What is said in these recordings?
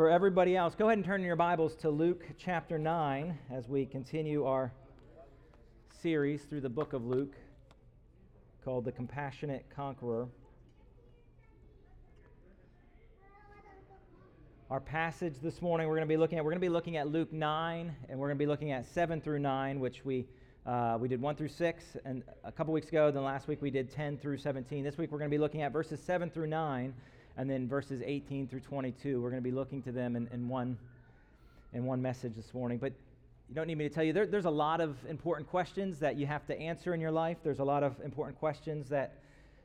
for everybody else, go ahead and turn your Bibles to Luke chapter 9 as we continue our series through the book of Luke called The Compassionate Conqueror. Our passage this morning we're going to be looking at we're going to be looking at Luke 9 and we're going to be looking at 7 through 9 which we uh, we did 1 through 6 and a couple weeks ago then last week we did 10 through 17. This week we're going to be looking at verses 7 through 9 and then verses 18 through 22. We're going to be looking to them in, in, one, in one message this morning. But you don't need me to tell you, there, there's a lot of important questions that you have to answer in your life. There's a lot of important questions that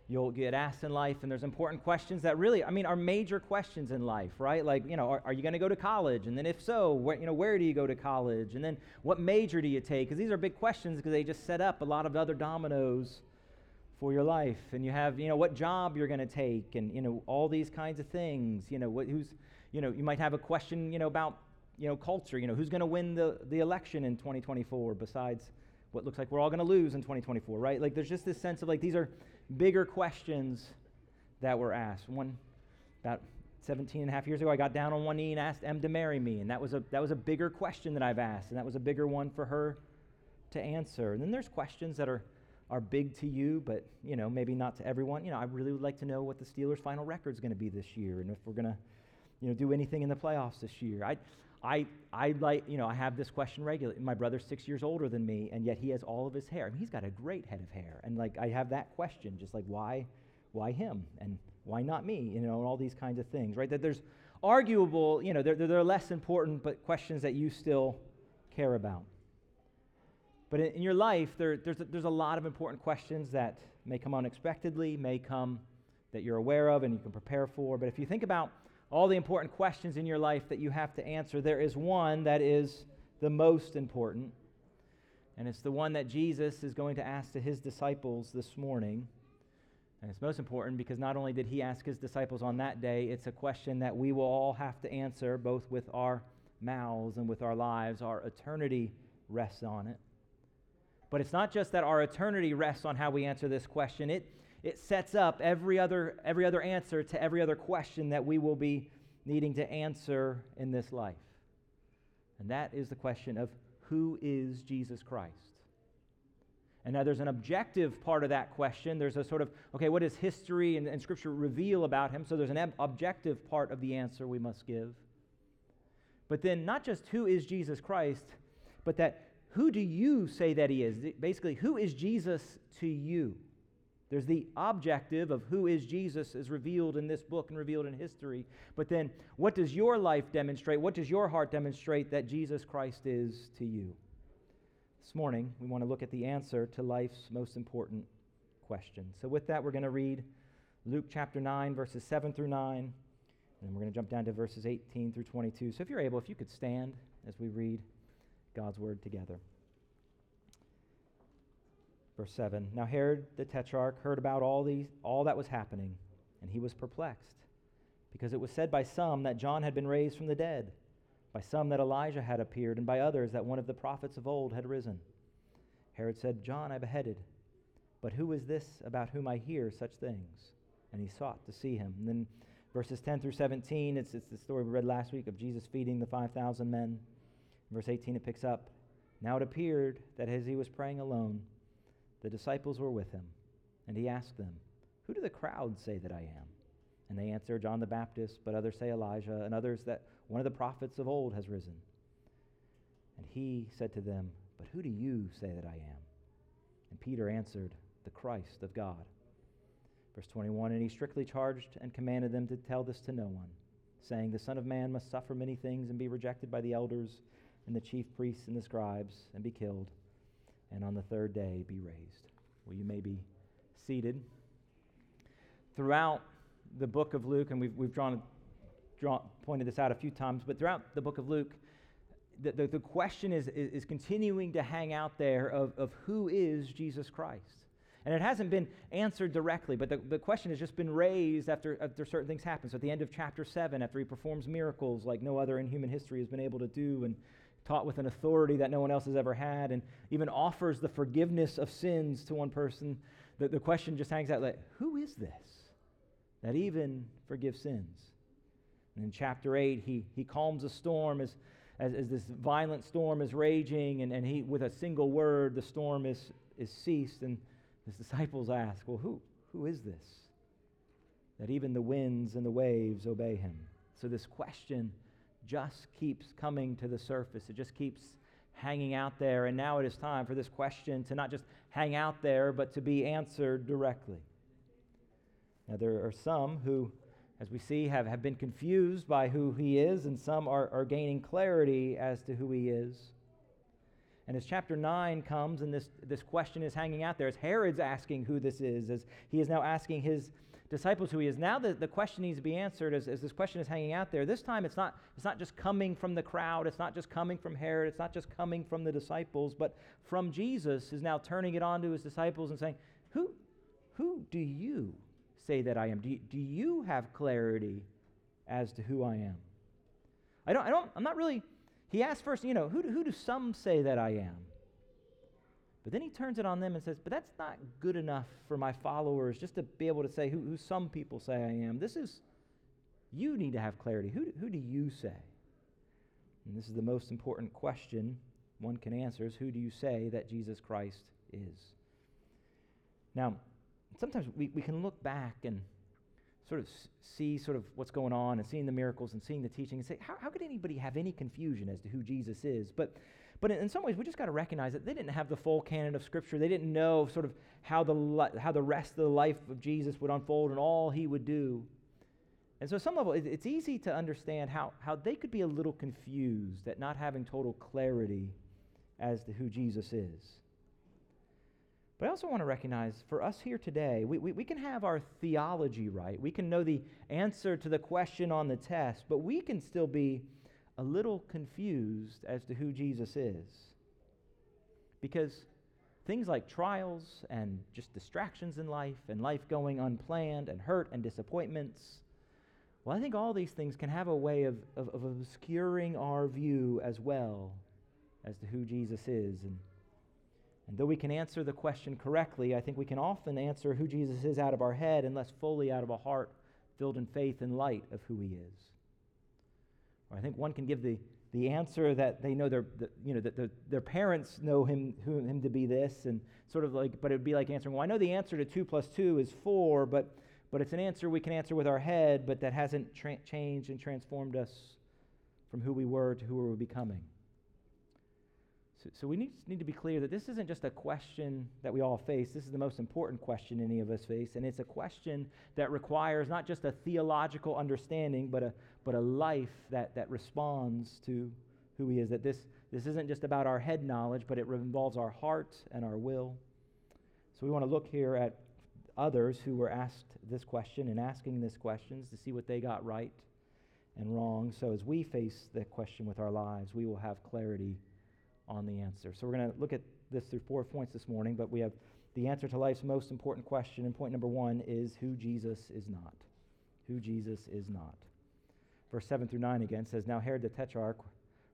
you'll get asked in life, and there's important questions that really, I mean, are major questions in life, right? Like, you know, are, are you going to go to college? And then if so, where, you know, where do you go to college? And then what major do you take? Because these are big questions because they just set up a lot of other dominoes for your life and you have you know what job you're going to take and you know all these kinds of things you know what, who's you know you might have a question you know about you know culture you know who's going to win the, the election in 2024 besides what looks like we're all going to lose in 2024 right? Like there's just this sense of like these are bigger questions that were asked. One about 17 and a half years ago i got down on one knee and asked em to marry me and that was a that was a bigger question that i've asked and that was a bigger one for her to answer. And then there's questions that are are big to you, but you know maybe not to everyone. You know, I really would like to know what the Steelers' final record is going to be this year, and if we're going to, you know, do anything in the playoffs this year. I, I, I like, you know, I have this question regularly. My brother's six years older than me, and yet he has all of his hair. I mean, he's got a great head of hair, and like I have that question, just like why, why him, and why not me? You know, and all these kinds of things, right? That there's arguable, you know, they're, they're less important, but questions that you still care about. But in, in your life, there, there's, a, there's a lot of important questions that may come unexpectedly, may come that you're aware of and you can prepare for. But if you think about all the important questions in your life that you have to answer, there is one that is the most important. And it's the one that Jesus is going to ask to his disciples this morning. And it's most important because not only did he ask his disciples on that day, it's a question that we will all have to answer both with our mouths and with our lives. Our eternity rests on it. But it's not just that our eternity rests on how we answer this question. It, it sets up every other, every other answer to every other question that we will be needing to answer in this life. And that is the question of who is Jesus Christ? And now there's an objective part of that question. There's a sort of, okay, what does history and, and Scripture reveal about him? So there's an ob- objective part of the answer we must give. But then, not just who is Jesus Christ, but that who do you say that he is? Basically, who is Jesus to you? There's the objective of who is Jesus is revealed in this book and revealed in history. But then, what does your life demonstrate? What does your heart demonstrate that Jesus Christ is to you? This morning, we want to look at the answer to life's most important question. So, with that, we're going to read Luke chapter 9, verses 7 through 9, and we're going to jump down to verses 18 through 22. So, if you're able, if you could stand as we read God's word together. Verse 7 Now Herod the Tetrarch heard about all, these, all that was happening, and he was perplexed, because it was said by some that John had been raised from the dead, by some that Elijah had appeared, and by others that one of the prophets of old had risen. Herod said, John I beheaded, but who is this about whom I hear such things? And he sought to see him. And then verses 10 through 17, it's, it's the story we read last week of Jesus feeding the 5,000 men. Verse 18, it picks up. Now it appeared that as he was praying alone, the disciples were with him, and he asked them, Who do the crowds say that I am? And they answer, John the Baptist, but others say Elijah, and others that one of the prophets of old has risen. And he said to them, But who do you say that I am? And Peter answered, The Christ of God. Verse 21 And he strictly charged and commanded them to tell this to no one, saying, The Son of Man must suffer many things and be rejected by the elders and the chief priests and the scribes and be killed, and on the third day be raised. Well, you may be seated. Throughout the book of Luke, and we've, we've drawn, drawn, pointed this out a few times, but throughout the book of Luke, the, the, the question is, is, is, continuing to hang out there of, of who is Jesus Christ. And it hasn't been answered directly, but the, the question has just been raised after, after certain things happen. So at the end of chapter 7, after he performs miracles like no other in human history has been able to do, and taught with an authority that no one else has ever had, and even offers the forgiveness of sins to one person, the, the question just hangs out like, who is this that even forgives sins? And in chapter 8, he, he calms a storm as, as, as this violent storm is raging, and, and he, with a single word, the storm is, is ceased. And his disciples ask, Well, who, who is this? That even the winds and the waves obey him. So this question just keeps coming to the surface. It just keeps hanging out there. And now it is time for this question to not just hang out there, but to be answered directly. Now, there are some who, as we see, have, have been confused by who he is, and some are, are gaining clarity as to who he is. And as chapter 9 comes and this, this question is hanging out there, as Herod's asking who this is, as he is now asking his disciples who he is, now the, the question needs to be answered as, as this question is hanging out there. This time it's not, it's not just coming from the crowd, it's not just coming from Herod, it's not just coming from the disciples, but from Jesus is now turning it on to his disciples and saying, Who, who do you say that I am? Do you, do you have clarity as to who I am? I don't, I don't, I'm not really, he asks first, you know, who, who do some say that I am? But then he turns it on them and says, But that's not good enough for my followers just to be able to say who, who some people say I am. This is, you need to have clarity. Who, who do you say? And this is the most important question one can answer is who do you say that Jesus Christ is? Now, sometimes we, we can look back and sort of see sort of what's going on and seeing the miracles and seeing the teaching and say, how, how could anybody have any confusion as to who Jesus is? But but in, in some ways, we just got to recognize that they didn't have the full canon of Scripture. They didn't know sort of how the, how the rest of the life of Jesus would unfold and all he would do. And so, at some level, it, it's easy to understand how, how they could be a little confused at not having total clarity as to who Jesus is. But I also want to recognize for us here today, we, we, we, can have our theology right. We can know the answer to the question on the test, but we can still be a little confused as to who Jesus is. Because things like trials and just distractions in life and life going unplanned and hurt and disappointments, well, I think all these things can have a way of, of, of obscuring our view as well as to who Jesus is. And, and though we can answer the question correctly, I think we can often answer who Jesus is out of our head and less fully out of a heart filled in faith and light of who he is. I think one can give the, the answer that they know their, the, you know, that the, their parents know him, who, him to be this, and sort of like, but it would be like answering, well, I know the answer to 2 plus 2 is 4, but, but it's an answer we can answer with our head, but that hasn't tra- changed and transformed us from who we were to who we're becoming. So, so we need, need to be clear that this isn't just a question that we all face. This is the most important question any of us face. And it's a question that requires not just a theological understanding, but a, but a life that, that responds to who He is. That this, this isn't just about our head knowledge, but it involves our heart and our will. So we want to look here at others who were asked this question and asking this questions to see what they got right and wrong. So as we face the question with our lives, we will have clarity on the answer. So we're going to look at this through four points this morning, but we have the answer to life's most important question. And point number one is who Jesus is not. Who Jesus is not. Verse 7 through 9 again says Now Herod the Tetrarch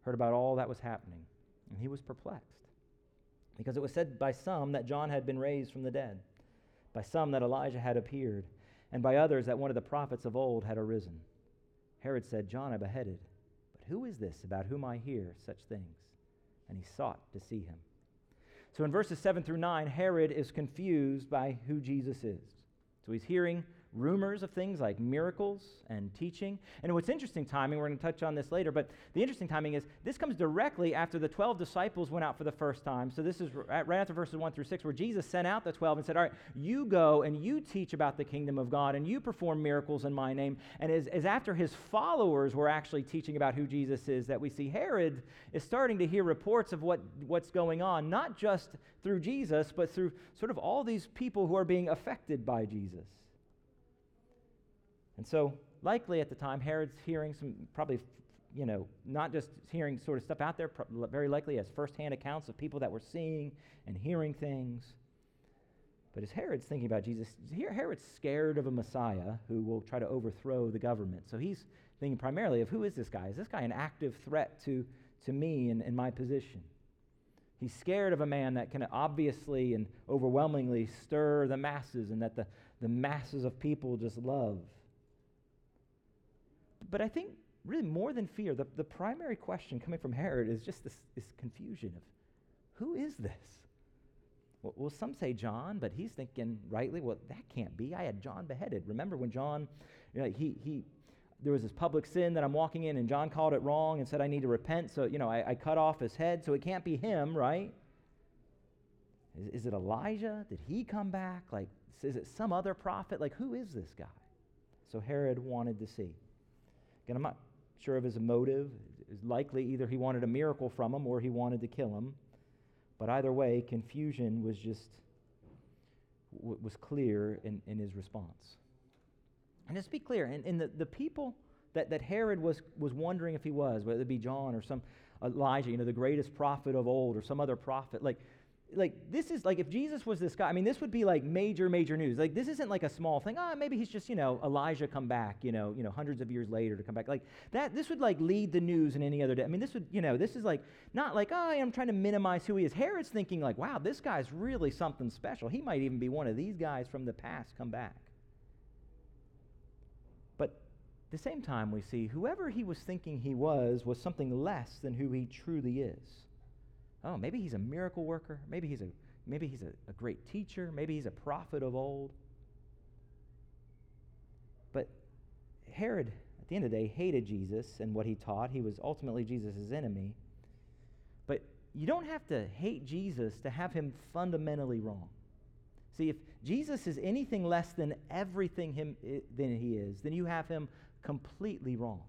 heard about all that was happening, and he was perplexed. Because it was said by some that John had been raised from the dead, by some that Elijah had appeared, and by others that one of the prophets of old had arisen. Herod said, John I beheaded, but who is this about whom I hear such things? And he sought to see him. So in verses 7 through 9, Herod is confused by who Jesus is. So he's hearing rumors of things like miracles and teaching. And what's interesting timing, we're going to touch on this later, but the interesting timing is this comes directly after the 12 disciples went out for the first time. So this is right after verses 1 through 6, where Jesus sent out the 12 and said, All right, you go and you teach about the kingdom of God and you perform miracles in my name. And as, as after his followers were actually teaching about who Jesus is, that we see Herod is starting to hear reports of what, what's going on, not just through Jesus, but through sort of all these people who are being affected by Jesus. And so, likely at the time, Herod's hearing some, probably, you know, not just hearing sort of stuff out there, very likely as firsthand accounts of people that were seeing and hearing things. But as Herod's thinking about Jesus, Herod's scared of a Messiah who will try to overthrow the government. So he's thinking primarily of who is this guy? Is this guy an active threat to, to me and, and my position? He's scared of a man that can obviously and overwhelmingly stir the masses and that the, the masses of people just love. But I think really more than fear, the, the primary question coming from Herod is just this, this confusion of who is this? Well, well, some say John, but he's thinking rightly, well, that can't be. I had John beheaded. Remember when John, you know, he, he, there was this public sin that I'm walking in, and John called it wrong and said I need to repent. So, you know, I, I cut off his head, so it can't be him, right? Is, is it Elijah? Did he come back? Like, is it some other prophet? Like, who is this guy? So Herod wanted to see. Again, I'm not sure of his motive. It's likely either he wanted a miracle from him or he wanted to kill him. But either way, confusion was just was clear in, in his response. And let's be clear, in, in the, the people that, that Herod was, was wondering if he was, whether it be John or some Elijah, you know, the greatest prophet of old, or some other prophet, like like this is like if Jesus was this guy, I mean, this would be like major, major news. Like this isn't like a small thing. Ah, oh, maybe he's just, you know, Elijah come back, you know, you know, hundreds of years later to come back. Like that, this would like lead the news in any other day. I mean, this would, you know, this is like not like, oh, I'm trying to minimize who he is. Herod's thinking like, wow, this guy's really something special. He might even be one of these guys from the past come back. But at the same time, we see whoever he was thinking he was was something less than who he truly is. Oh, maybe he's a miracle worker. Maybe he's a maybe he's a, a great teacher. Maybe he's a prophet of old. But Herod, at the end of the day, hated Jesus and what he taught. He was ultimately Jesus' enemy. But you don't have to hate Jesus to have him fundamentally wrong. See, if Jesus is anything less than everything him, than he is, then you have him completely wrong.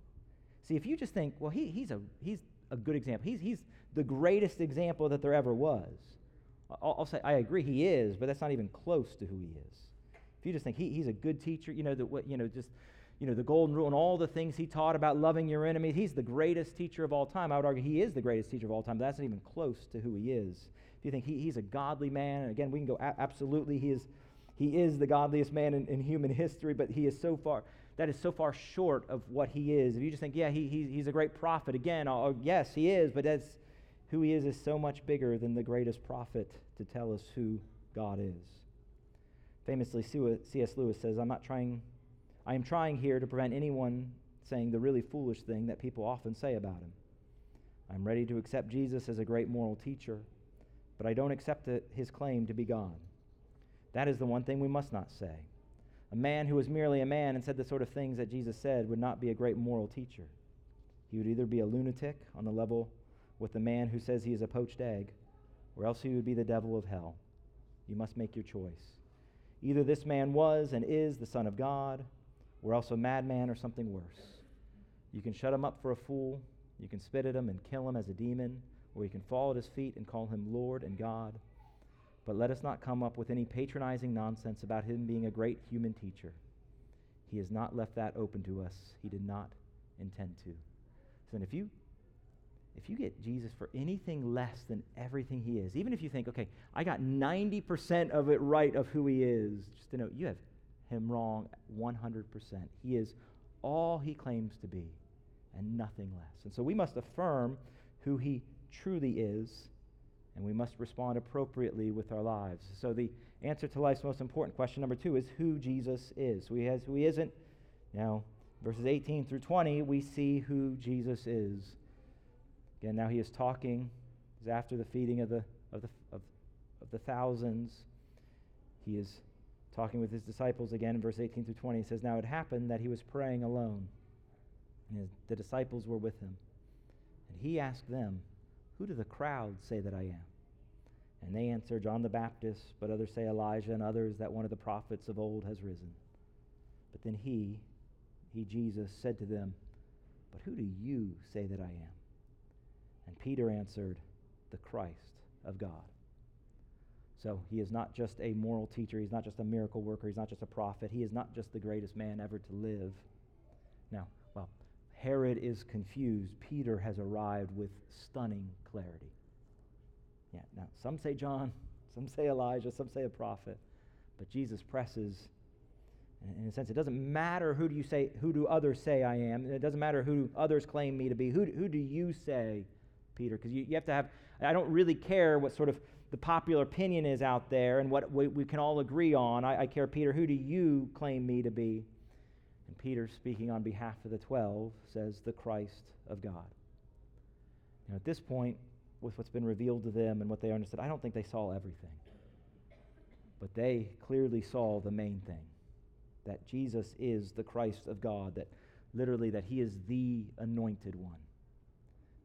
See, if you just think, well, he, he's, a, he's a good example, he's, he's the greatest example that there ever was. I'll, I'll, say, I agree, he is, but that's not even close to who he is. If you just think he, he's a good teacher, you know, the, what, you know, just, you know, the golden rule and all the things he taught about loving your enemies, he's the greatest teacher of all time. I would argue he is the greatest teacher of all time, that's not even close to who he is. If you think he, he's a godly man, and again, we can go, a- absolutely, he is, he is the godliest man in, in human history, but he is so far, that is so far short of what he is. If you just think, yeah, he, he, he's a great prophet, again, oh, yes, he is, but that's, who he is is so much bigger than the greatest prophet to tell us who God is. Famously, C.S. Lewis says, I'm not trying, I am trying here to prevent anyone saying the really foolish thing that people often say about him. I'm ready to accept Jesus as a great moral teacher, but I don't accept his claim to be God. That is the one thing we must not say. A man who was merely a man and said the sort of things that Jesus said would not be a great moral teacher. He would either be a lunatic on the level with the man who says he is a poached egg, or else he would be the devil of hell. You must make your choice. Either this man was and is the Son of God, or else a madman or something worse. You can shut him up for a fool, you can spit at him and kill him as a demon, or you can fall at his feet and call him Lord and God. But let us not come up with any patronizing nonsense about him being a great human teacher. He has not left that open to us. He did not intend to. So if you if you get Jesus for anything less than everything he is, even if you think, okay, I got 90% of it right of who he is, just to know you have him wrong 100%. He is all he claims to be and nothing less. And so we must affirm who he truly is, and we must respond appropriately with our lives. So the answer to life's most important question, number two, is who Jesus is. Who he, has, who he isn't. Now, verses 18 through 20, we see who Jesus is. Again, now he is talking. Is after the feeding of the, of, the, of, of the thousands. He is talking with his disciples again in verse 18 through 20. He says, Now it happened that he was praying alone, and his, the disciples were with him. And he asked them, Who do the crowds say that I am? And they answer, John the Baptist, but others say Elijah, and others that one of the prophets of old has risen. But then he, he, Jesus, said to them, But who do you say that I am? And Peter answered, The Christ of God. So he is not just a moral teacher, he's not just a miracle worker, he's not just a prophet, he is not just the greatest man ever to live. Now, well, Herod is confused. Peter has arrived with stunning clarity. Yeah, now some say John, some say Elijah, some say a prophet, but Jesus presses in a sense, it doesn't matter who do you say, who do others say I am. It doesn't matter who others claim me to be. Who, who do you say Peter, because you, you have to have, I don't really care what sort of the popular opinion is out there and what we, we can all agree on. I, I care, Peter, who do you claim me to be? And Peter, speaking on behalf of the 12, says, the Christ of God. Now, at this point, with what's been revealed to them and what they understood, I don't think they saw everything. But they clearly saw the main thing that Jesus is the Christ of God, that literally that he is the anointed one.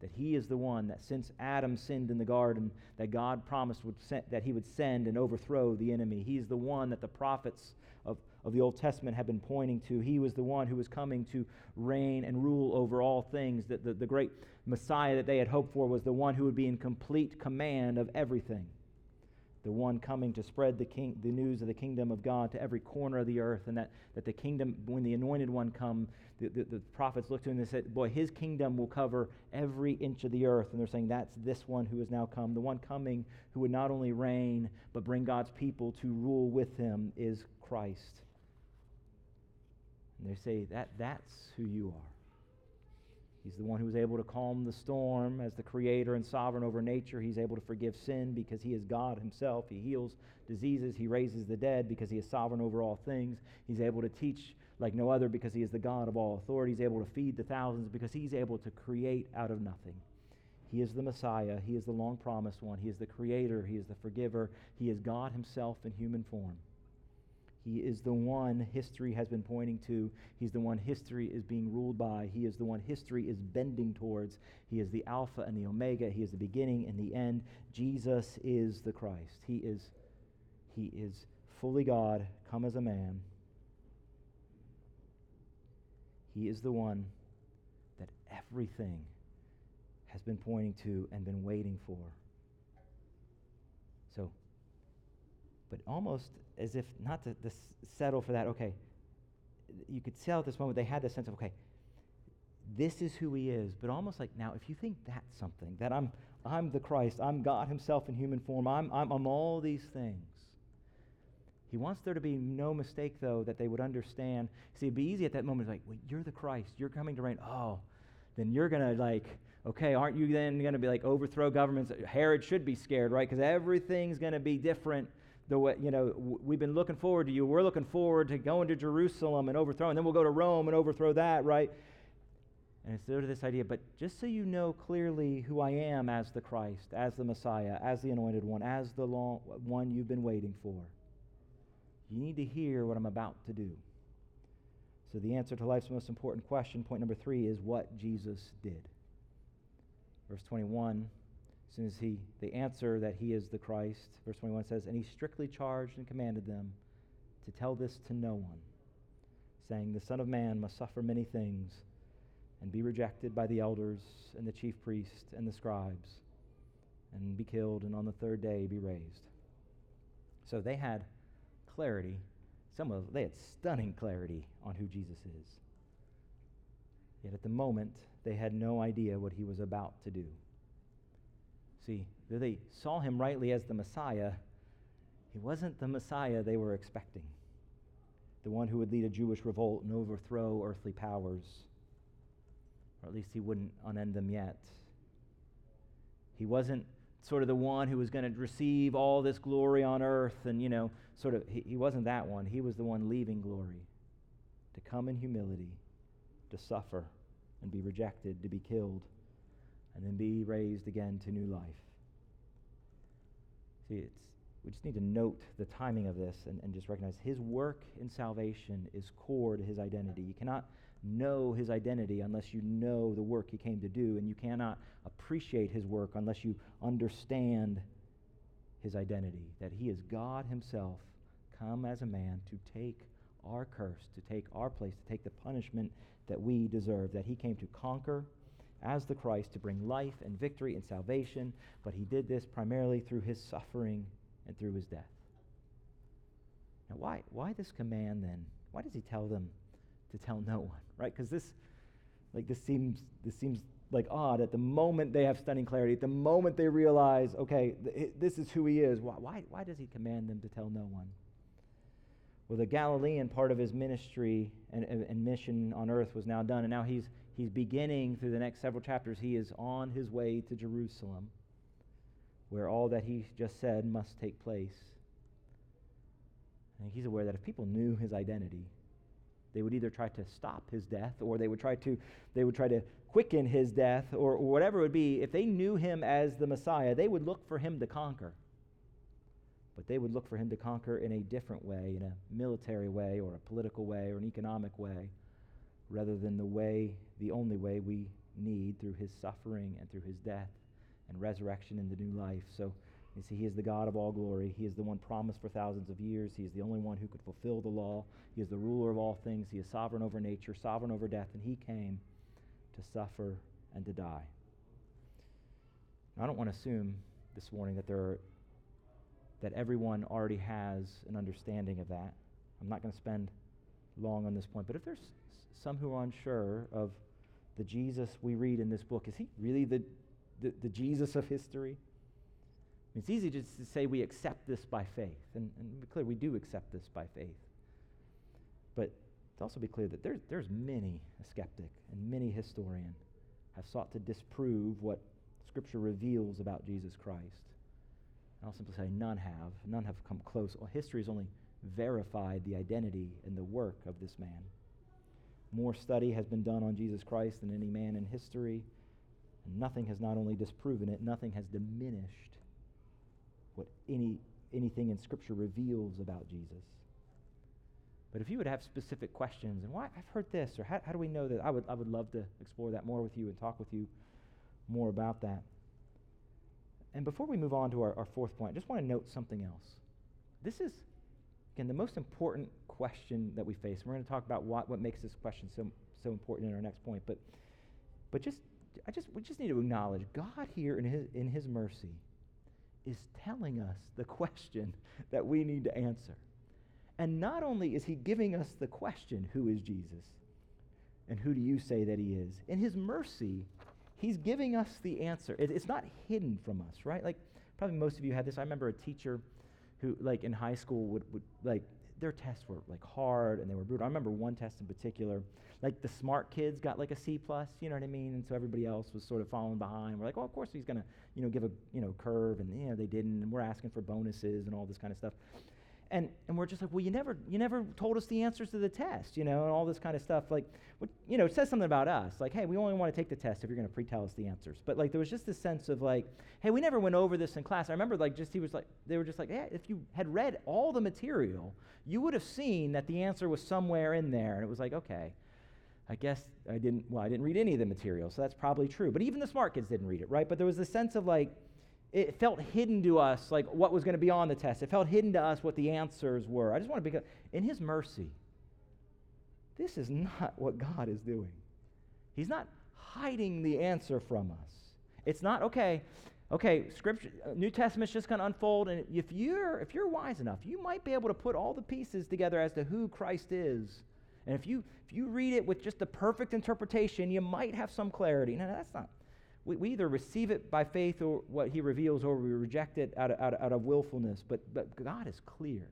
That he is the one that since Adam sinned in the garden, that God promised would send, that he would send and overthrow the enemy. He's the one that the prophets of, of the Old Testament have been pointing to. He was the one who was coming to reign and rule over all things. That the, the great Messiah that they had hoped for was the one who would be in complete command of everything the one coming to spread the, king, the news of the kingdom of God to every corner of the earth, and that, that the kingdom, when the anointed one come, the, the, the, prophets looked to him and they said, Boy, his kingdom will cover every inch of the earth. And they're saying that's this one who has now come. The one coming who would not only reign, but bring God's people to rule with him is Christ. And they say that that's who you are. He's the one who is able to calm the storm as the creator and sovereign over nature. He's able to forgive sin because he is God himself. He heals diseases. He raises the dead because he is sovereign over all things. He's able to teach like no other because he is the God of all authority. He's able to feed the thousands because he's able to create out of nothing. He is the Messiah. He is the long promised one. He is the creator. He is the forgiver. He is God himself in human form. He is the one history has been pointing to. He's the one history is being ruled by. He is the one history is bending towards. He is the Alpha and the Omega. He is the beginning and the end. Jesus is the Christ. He is, he is fully God, come as a man. He is the one that everything has been pointing to and been waiting for. So, but almost as if not to, to settle for that, okay, you could tell at this moment they had this sense of, okay, this is who he is, but almost like now, if you think that's something, that I'm, I'm the Christ, I'm God himself in human form, I'm, I'm, I'm all these things. He wants there to be no mistake, though, that they would understand. See, it'd be easy at that moment, like, well, you're the Christ, you're coming to reign. Oh, then you're going to, like, okay, aren't you then going to be like overthrow governments? Herod should be scared, right? Because everything's going to be different the way, you know, we've been looking forward to you. We're looking forward to going to Jerusalem and overthrowing. Then we'll go to Rome and overthrow that, right? And it's sort of this idea, but just so you know clearly who I am as the Christ, as the Messiah, as the anointed one, as the long, one you've been waiting for, you need to hear what I'm about to do. So the answer to life's most important question, point number three, is what Jesus did. Verse 21 as soon as he, they answer that he is the Christ, verse 21 says, And he strictly charged and commanded them to tell this to no one, saying, The Son of Man must suffer many things and be rejected by the elders and the chief priests and the scribes and be killed and on the third day be raised. So they had clarity. Some of them, they had stunning clarity on who Jesus is. Yet at the moment, they had no idea what he was about to do. See, they saw him rightly as the Messiah. He wasn't the Messiah they were expecting, the one who would lead a Jewish revolt and overthrow earthly powers. Or at least he wouldn't unend them yet. He wasn't sort of the one who was going to receive all this glory on earth and, you know, sort of, he, he wasn't that one. He was the one leaving glory to come in humility, to suffer and be rejected, to be killed and then be raised again to new life. See, it's, we just need to note the timing of this and, and just recognize his work in salvation is core to his identity. You cannot know his identity unless you know the work he came to do, and you cannot appreciate his work unless you understand his identity that he is God himself come as a man to take our curse, to take our place, to take the punishment that we deserve, that he came to conquer as the Christ to bring life and victory and salvation, but he did this primarily through his suffering and through his death. Now, why, why this command then? Why does he tell them to tell no one, right? Because this, like, this seems, this seems like odd at the moment they have stunning clarity, at the moment they realize, okay, th- this is who he is. Why, why, why does he command them to tell no one? Well, the Galilean part of his ministry and, and, mission on earth was now done, and now he's, he's beginning through the next several chapters, he is on his way to Jerusalem, where all that he just said must take place. And he's aware that if people knew his identity, They would either try to stop his death or they would try to, they would try to quicken his death or, or whatever it would be. If they knew him as the Messiah, they would look for him to conquer. But they would look for him to conquer in a different way, in a military way or a political way or an economic way, rather than the way, the only way we need through his suffering and through his death and resurrection in the new life. So you see, He is the God of all glory. He is the one promised for thousands of years. He is the only one who could fulfill the law. He is the ruler of all things. He is sovereign over nature, sovereign over death, and He came to suffer and to die. I don't want to assume this morning that there are, that everyone already has an understanding of that. I'm not going to spend long on this point, but if there's some who are unsure of the Jesus we read in this book, is he really the, the, the Jesus of history? It's easy to say we accept this by faith. And, and be clear, we do accept this by faith. But to also be clear that there's, there's many a skeptic and many historian have sought to disprove what Scripture reveals about Jesus Christ. I'll simply say none have. None have come close. Well, history has only verified the identity and the work of this man. More study has been done on Jesus Christ than any man in history, and nothing has not only disproven it, nothing has diminished what any, anything in Scripture reveals about Jesus. But if you would have specific questions, and why I've heard this, or how, how do we know that? I would, I would love to explore that more with you and talk with you more about that. And before we move on to our, our fourth point, I just want to note something else. This is, again, the most important question that we face. We're going to talk about what, what makes this question so, so important in our next point. But, but just, I just, we just need to acknowledge God here in his, in his mercy is telling us the question that we need to answer. And not only is he giving us the question, who is Jesus? And who do you say that he is? In his mercy, he's giving us the answer. It, it's not hidden from us, right? Like, probably most of you had this. I remember a teacher who, like, in high school would, would like, their tests were, like, hard and they were brutal. I remember one test in particular like the smart kids got like a C plus, you know what I mean? And so everybody else was sort of falling behind. We're like, oh, of course he's gonna, you know, give a you know curve, and you know they didn't, and we're asking for bonuses and all this kind of stuff. And, and we're just like, well, you never, you never told us the answers to the test, you know, and all this kind of stuff. Like, what, you know, it says something about us. Like, hey, we only want to take the test if you're going to pre-tell us the answers. But like, there was just this sense of like, hey, we never went over this in class. I remember like, just he was like, they were just like, yeah, if you had read all the material, you would have seen that the answer was somewhere in there. And it was like, okay, I guess I didn't, well, I didn't read any of the material, so that's probably true. But even the smart kids didn't read it, right? But there was this sense of like, it felt hidden to us, like what was going to be on the test. It felt hidden to us what the answers were. I just want to be, in His mercy, this is not what God is doing. He's not hiding the answer from us. It's not, okay, okay, scripture, uh, New Testament's just going to unfold, and if you're, if you're wise enough, you might be able to put all the pieces together as to who Christ is and if you, if you read it with just the perfect interpretation, you might have some clarity. No, no that's not. We, we either receive it by faith or what he reveals, or we reject it out of, out of, out of willfulness. But, but God is clear.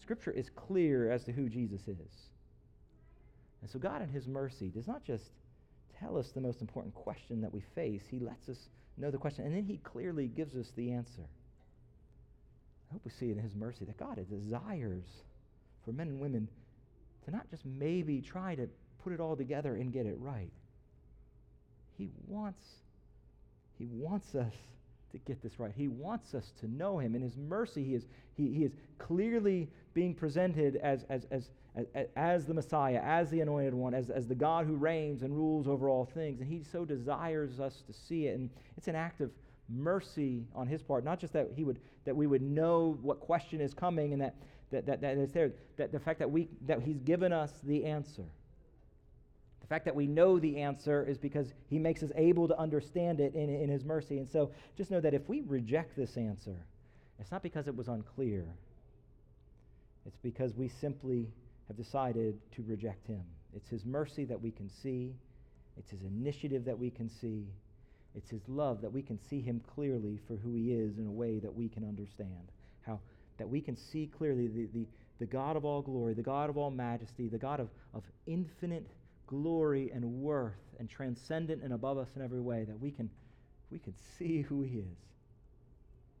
Scripture is clear as to who Jesus is. And so God in his mercy does not just tell us the most important question that we face, he lets us know the question, and then he clearly gives us the answer. I hope we see in his mercy that God desires for men and women to not just maybe try to put it all together and get it right. He wants, he wants us to get this right. He wants us to know him. In his mercy, he is, he, he is clearly being presented as, as, as, as, as the Messiah, as the anointed one, as, as the God who reigns and rules over all things. And he so desires us to see it. And it's an act of mercy on his part, not just that he would that we would know what question is coming and that that, that, that is there, that the fact that, we, that He's given us the answer. The fact that we know the answer is because He makes us able to understand it in, in His mercy. And so just know that if we reject this answer, it's not because it was unclear, it's because we simply have decided to reject Him. It's His mercy that we can see, it's His initiative that we can see. It's his love that we can see him clearly for who he is in a way that we can understand. How that we can see clearly the, the, the God of all glory, the God of all majesty, the God of, of infinite glory and worth and transcendent and above us in every way, that we can, we can see who he is.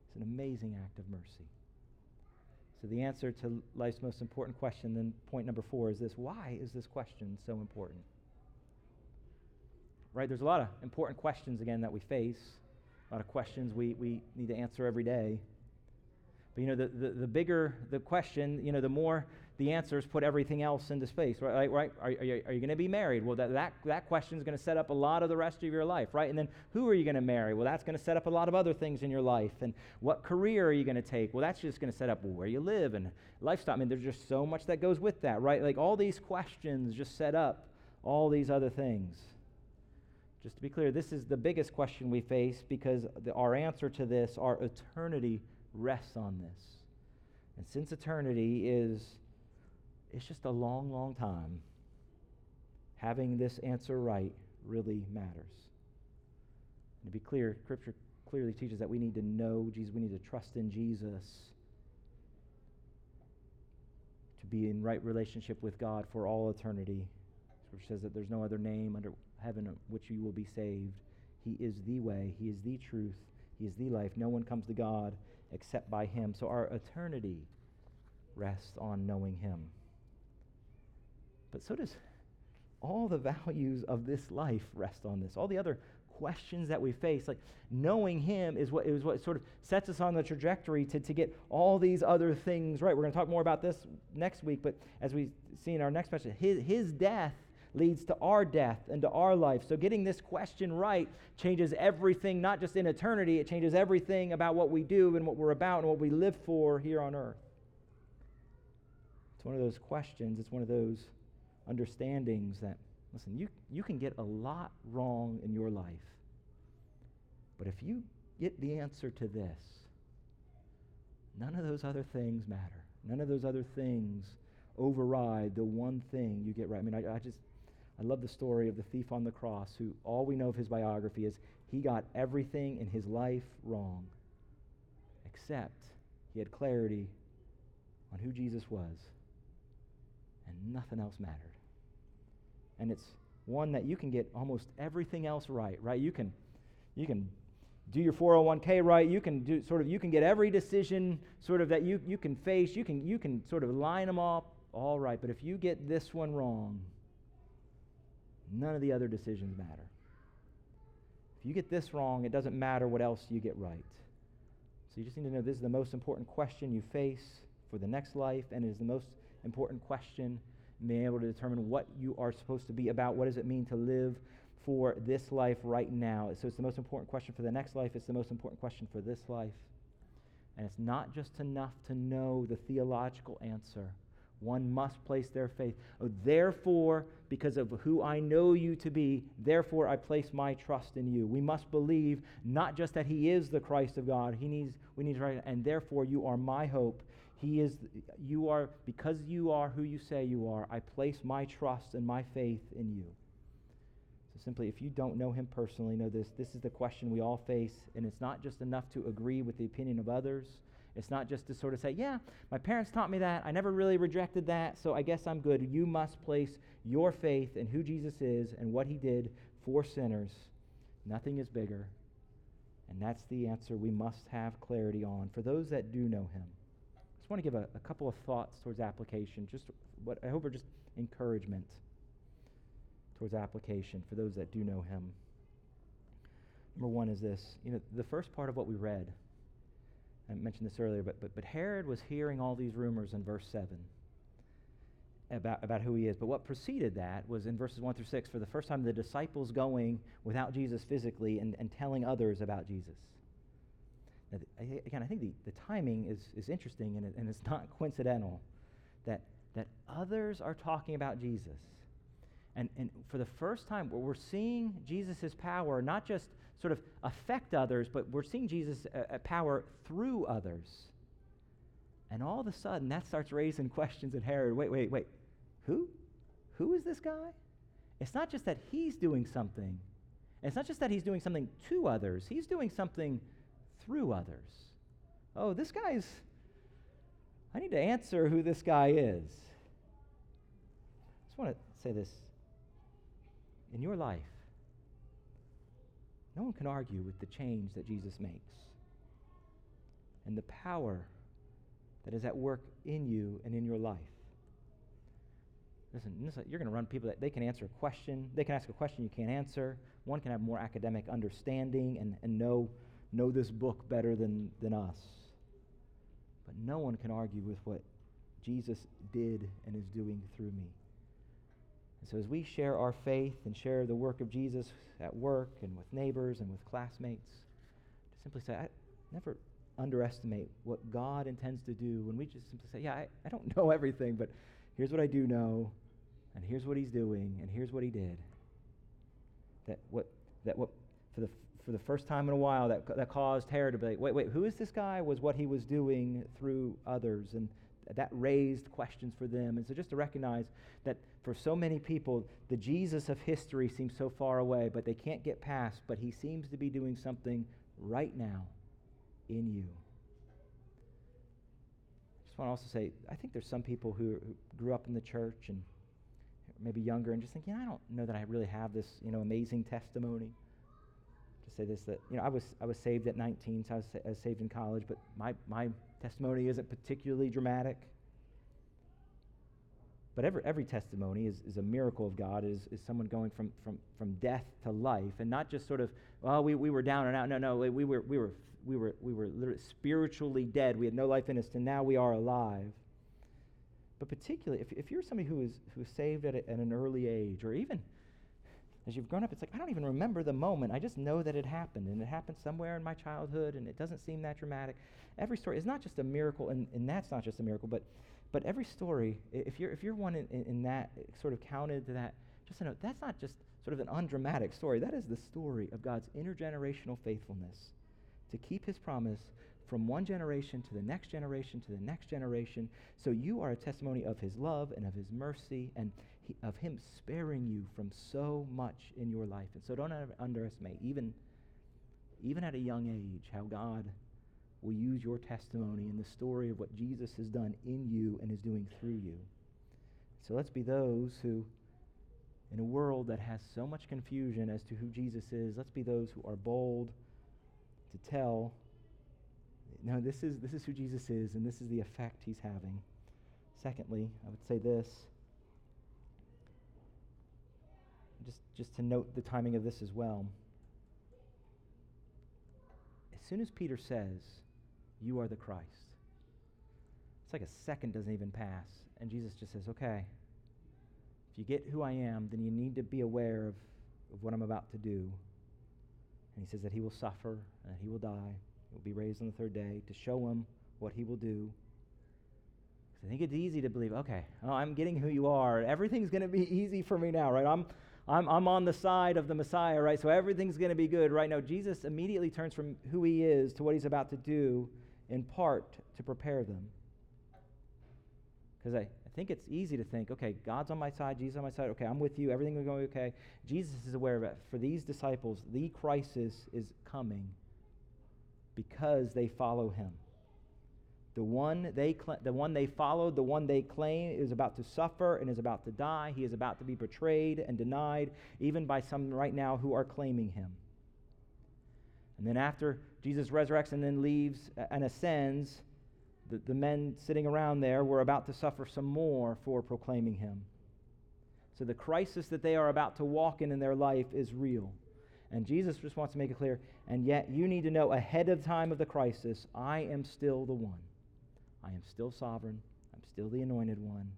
It's an amazing act of mercy. So, the answer to life's most important question, then point number four, is this why is this question so important? Right? There's a lot of important questions, again, that we face, a lot of questions we, we need to answer every day. But, you know, the, the, the bigger the question, you know, the more the answer is put everything else into space, right? right? Are, are you, you going to be married? Well, that, that, that question is going to set up a lot of the rest of your life, right? And then who are you going to marry? Well, that's going to set up a lot of other things in your life. And what career are you going to take? Well, that's just going to set up where you live and lifestyle. I mean, there's just so much that goes with that, right? Like all these questions just set up all these other things. Just to be clear, this is the biggest question we face because the, our answer to this, our eternity, rests on this. And since eternity is it's just a long, long time. Having this answer right really matters. And to be clear, Scripture clearly teaches that we need to know Jesus, we need to trust in Jesus to be in right relationship with God for all eternity. Scripture says that there's no other name under heaven which you will be saved. He is the way, He is the truth, He is the life. No one comes to God except by Him. So our eternity rests on knowing Him. But so does all the values of this life rest on this. All the other questions that we face, like knowing Him, is what, is what sort of sets us on the trajectory to, to get all these other things right. We're going to talk more about this next week, but as we see in our next message, His, his death leads to our death and to our life. So getting this question right changes everything, not just in eternity, it changes everything about what we do and what we're about and what we live for here on earth. It's one of those questions, it's one of those understandings that, listen, you, you can get a lot wrong in your life. But if you get the answer to this, none of those other things matter. None of those other things override the one thing you get right. I mean, I, I just, I love the story of the thief on the cross who all we know of his biography is he got everything in his life wrong, except he had clarity on who Jesus was, and nothing else mattered and it's one that you can get almost everything else right, right? You can, you can do your 401k right. You can do sort of, you can get every decision sort of that you, you can face. You can, you can sort of line them up all right. But if you get this one wrong, none of the other decisions matter. If you get this wrong, it doesn't matter what else you get right. So you just need to know this is the most important question you face for the next life, and it is the most important question being able to determine what you are supposed to be about. What does it mean to live for this life right now? So it's the most important question for the next life. It's the most important question for this life. And it's not just enough to know the theological answer. One must place their faith. Oh, therefore, because of who I know you to be, therefore I place my trust in you. We must believe not just that He is the Christ of God. He needs, we need to write, and therefore you are my hope he is, you are, because you are who you say you are, I place my trust and my faith in you. So simply, if you don't know him personally, know this. This is the question we all face, and it's not just enough to agree with the opinion of others. It's not just to sort of say, yeah, my parents taught me that. I never really rejected that, so I guess I'm good. You must place your faith in who Jesus is and what he did for sinners. Nothing is bigger. And that's the answer we must have clarity on for those that do know him want to give a, a couple of thoughts towards application, just what I hope are just encouragement towards application for those that do know him. Number one is this you know, the first part of what we read, I mentioned this earlier, but, but, but Herod was hearing all these rumors in verse 7 about, about who he is. But what preceded that was in verses 1 through 6, for the first time, the disciples going without Jesus physically and, and telling others about Jesus. Again, I think the, the timing is, is interesting and, it, and it's not coincidental that, that others are talking about Jesus. And, and for the first time, we're seeing Jesus' power not just sort of affect others, but we're seeing Jesus' uh, uh, power through others. And all of a sudden, that starts raising questions in Herod. Wait, wait, wait. Who? Who is this guy? It's not just that he's doing something. It's not just that he's doing something to others. He's doing something through others. Oh, this guy's, I need to answer who this guy is. I just want to say this. In your life, no one can argue with the change that Jesus makes and the power that is at work in you and in your life. Listen, you're going to run people that they can answer a question. They can ask a question you can't answer. One can have more academic understanding and, and know, know this book better than, than us. But no one can argue with what Jesus did and is doing through me. And so, as we share our faith and share the work of Jesus at work and with neighbors and with classmates, to simply say, I never underestimate what God intends to do when we just simply say, Yeah, I, I don't know everything, but here's what I do know, and here's what He's doing, and here's what He did. That what, that what for, the, for the first time in a while, that, that caused Herod to be like, Wait, wait, who is this guy? Was what he was doing through others. And that raised questions for them. And so just to recognize that for so many people, the Jesus of history seems so far away, but they can't get past, but he seems to be doing something right now in you. I just want to also say, I think there's some people who, who grew up in the church and maybe younger and just think, I don't know that I really have this, you know, amazing testimony. Say this, that, you know, I was, I was saved at 19, so I was, I was saved in college, but my, my testimony isn't particularly dramatic. But every, every testimony is, is a miracle of God, is, is someone going from, from, from death to life, and not just sort of, well, we, we were down and out. No, no, we were, we were, we were, we were literally spiritually dead. We had no life in us, and now we are alive. But particularly, if, if you're somebody who is, who is saved at, a, at an early age, or even as you've grown up, it's like, I don't even remember the moment. I just know that it happened, and it happened somewhere in my childhood, and it doesn't seem that dramatic. Every story is not just a miracle, and, and that's not just a miracle, but, but every story, if you're, if you're one in, in, in that, eh, sort of counted to that, just to know, that's not just sort of an undramatic story. That is the story of God's intergenerational faithfulness to keep his promise from one generation to the next generation to the next generation. So you are a testimony of his love and of his mercy and of him sparing you from so much in your life. And so don't underestimate, even, even at a young age, how God will use your testimony and the story of what Jesus has done in you and is doing through you. So let's be those who, in a world that has so much confusion as to who Jesus is, let's be those who are bold to tell, no, this is, this is who Jesus is, and this is the effect he's having. Secondly, I would say this. Just, just to note the timing of this as well. As soon as Peter says, You are the Christ, it's like a second doesn't even pass. And Jesus just says, Okay, if you get who I am, then you need to be aware of, of what I'm about to do. And he says that he will suffer and he will die. He will be raised on the third day to show him what he will do. I think it's easy to believe, okay, oh, I'm getting who you are. Everything's going to be easy for me now, right? I'm, I'm, I'm on the side of the Messiah, right? So everything's going to be good, right? Now, Jesus immediately turns from who he is to what he's about to do, in part to prepare them. Because I, I think it's easy to think, okay, God's on my side, Jesus on my side, okay, I'm with you, everything is going okay. Jesus is aware of it. For these disciples, the crisis is coming because they follow him. The one they, cl- the one they followed, the one they claim, is about to suffer and is about to die. He is about to be betrayed and denied, even by some right now who are claiming him. And then after Jesus resurrects and then leaves and ascends, the, the men sitting around there were about to suffer some more for proclaiming him. So the crisis that they are about to walk in in their life is real. And Jesus just wants to make it clear, and yet you need to know ahead of time of the crisis, I am still the one. I am still sovereign. I'm still the anointed one.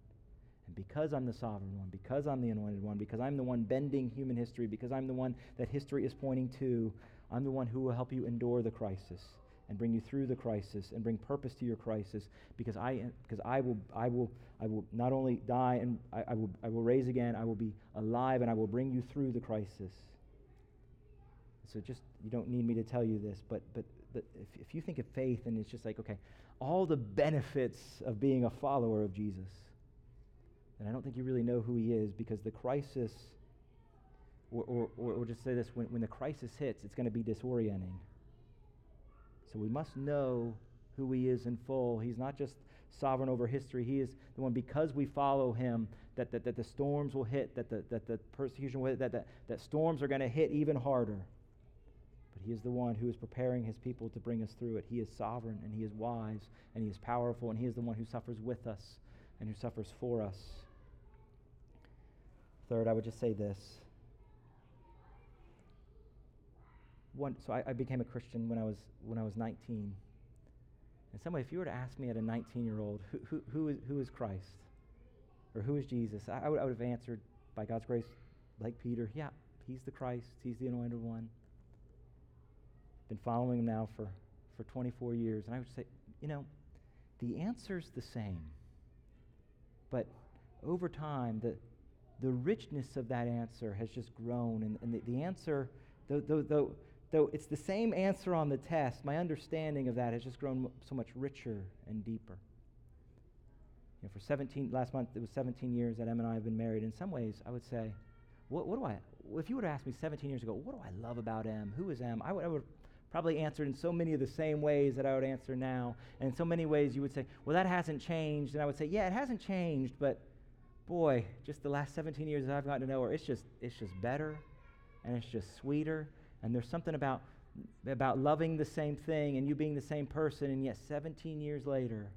And because I'm the sovereign one, because I'm the anointed one, because I'm the one bending human history, because I'm the one that history is pointing to, I'm the one who will help you endure the crisis and bring you through the crisis and bring purpose to your crisis because I, because I, will, I, will, I will not only die and I, I, will, I will raise again, I will be alive and I will bring you through the crisis. So just, you don't need me to tell you this, but, but, but if, if you think of faith and it's just like, okay, all the benefits of being a follower of Jesus. And I don't think you really know who he is because the crisis, or, or, or, or just say this, when, when the crisis hits, it's going to be disorienting. So we must know who he is in full. He's not just sovereign over history. He is the one, because we follow him, that, that, that the storms will hit, that the, that the persecution will hit, that, that, that storms are going to hit even harder. He is the one who is preparing his people to bring us through it. He is sovereign and he is wise and he is powerful and he is the one who suffers with us and who suffers for us. Third, I would just say this. One, so I, I became a Christian when I was when I was 19. In some way, if you were to ask me at a 19 year old, who, who, who, is, who is Christ? Or who is Jesus? I, I, would, I would have answered, by God's grace, like Peter, yeah, he's the Christ, he's the anointed one. Been following him now for, for 24 years. And I would say, you know, the answer's the same. But over time, the, the richness of that answer has just grown. And, and the, the answer, though, though, though, though it's the same answer on the test, my understanding of that has just grown so much richer and deeper. You know, for 17, last month, it was 17 years that Em and I have been married. In some ways, I would say, what, what do I, if you would have asked me 17 years ago, what do I love about Em? Who is Em? I would, I would probably answered in so many of the same ways that I would answer now. And in so many ways, you would say, well, that hasn't changed. And I would say, yeah, it hasn't changed, but boy, just the last 17 years that I've gotten to know her, it's just, it's just better and it's just sweeter. And there's something about, about loving the same thing and you being the same person, and yet 17 years later,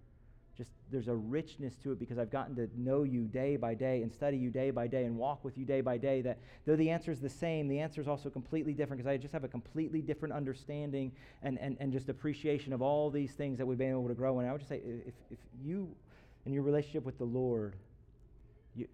just there's a richness to it because I've gotten to know you day by day and study you day by day and walk with you day by day. That though the answer is the same, the answer is also completely different because I just have a completely different understanding and, and, and just appreciation of all these things that we've been able to grow in. I would just say if, if you, in your relationship with the Lord, you,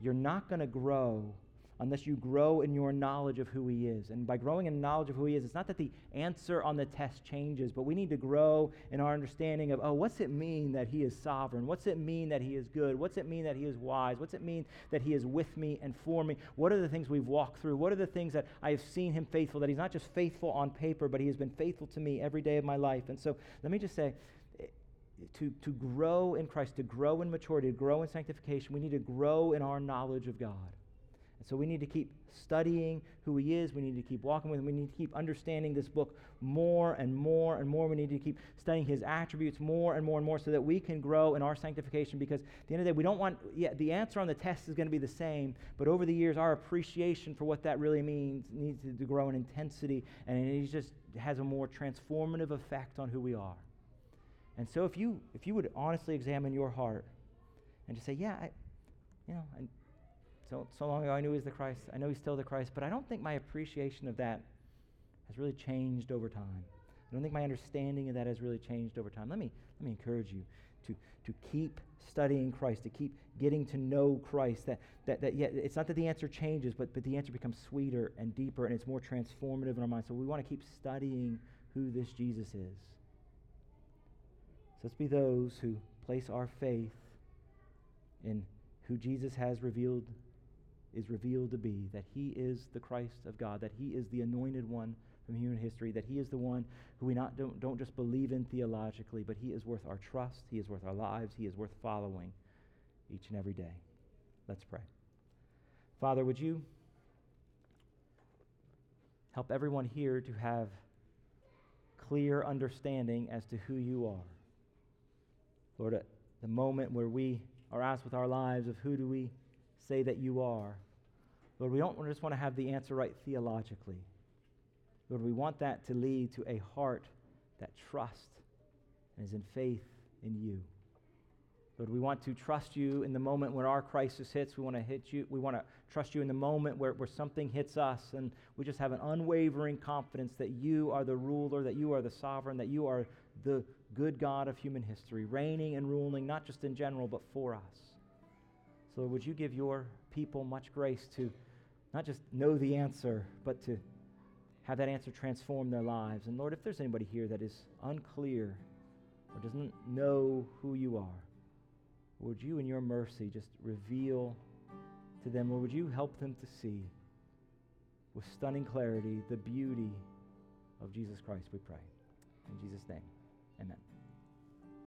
you're not going to grow unless you grow in your knowledge of who He is. And by growing in knowledge of who He is, it's not that the answer on the test changes, but we need to grow in our understanding of, oh, what's it mean that He is sovereign? What's it mean that He is good? What's it mean that He is wise? What's it mean that He is with me and for me? What are the things we've walked through? What are the things that I have seen Him faithful, that He's not just faithful on paper, but He has been faithful to me every day of my life? And so let me just say, to, to grow in Christ, to grow in maturity, to grow in sanctification, we need to grow in our knowledge of God. And so we need to keep studying who he is. We need to keep walking with him. We need to keep understanding this book more and more and more. We need to keep studying his attributes more and more and more so that we can grow in our sanctification because at the end of the day, we don't want, yeah, the answer on the test is going to be the same, but over the years, our appreciation for what that really means needs to, grow in intensity and it just has a more transformative effect on who we are. And so if you, if you would honestly examine your heart and just say, yeah, I, you know, I, so, so long ago I knew he was the Christ. I know he's still the Christ, but I don't think my appreciation of that has really changed over time. I don't think my understanding of that has really changed over time. Let me, let me encourage you to, to keep studying Christ, to keep getting to know Christ. That, that, that yeah, it's not that the answer changes, but, but the answer becomes sweeter and deeper and it's more transformative in our minds. So we want to keep studying who this Jesus is. So let's be those who place our faith in who Jesus has revealed is revealed to be that he is the Christ of God, that he is the anointed one from human history, that he is the one who we not don't, don't just believe in theologically, but he is worth our trust, he is worth our lives, he is worth following each and every day. Let's pray. Father, would you help everyone here to have clear understanding as to who you are? Lord, at the moment where we are asked with our lives of who do we say that you are. Lord, we don't just want to have the answer right theologically. Lord, we want that to lead to a heart that trusts and is in faith in you. Lord, we want to trust you in the moment when our crisis hits. We want to hit you. We want to trust you in the moment where, where something hits us. And we just have an unwavering confidence that you are the ruler, that you are the sovereign, that you are the good God of human history, reigning and ruling, not just in general, but for us. So, Lord, would you give your people much grace to not just know the answer, but to have that answer transform their lives? And Lord, if there's anybody here that is unclear or doesn't know who you are, would you, in your mercy, just reveal to them, or would you help them to see with stunning clarity the beauty of Jesus Christ, we pray. In Jesus' name, amen.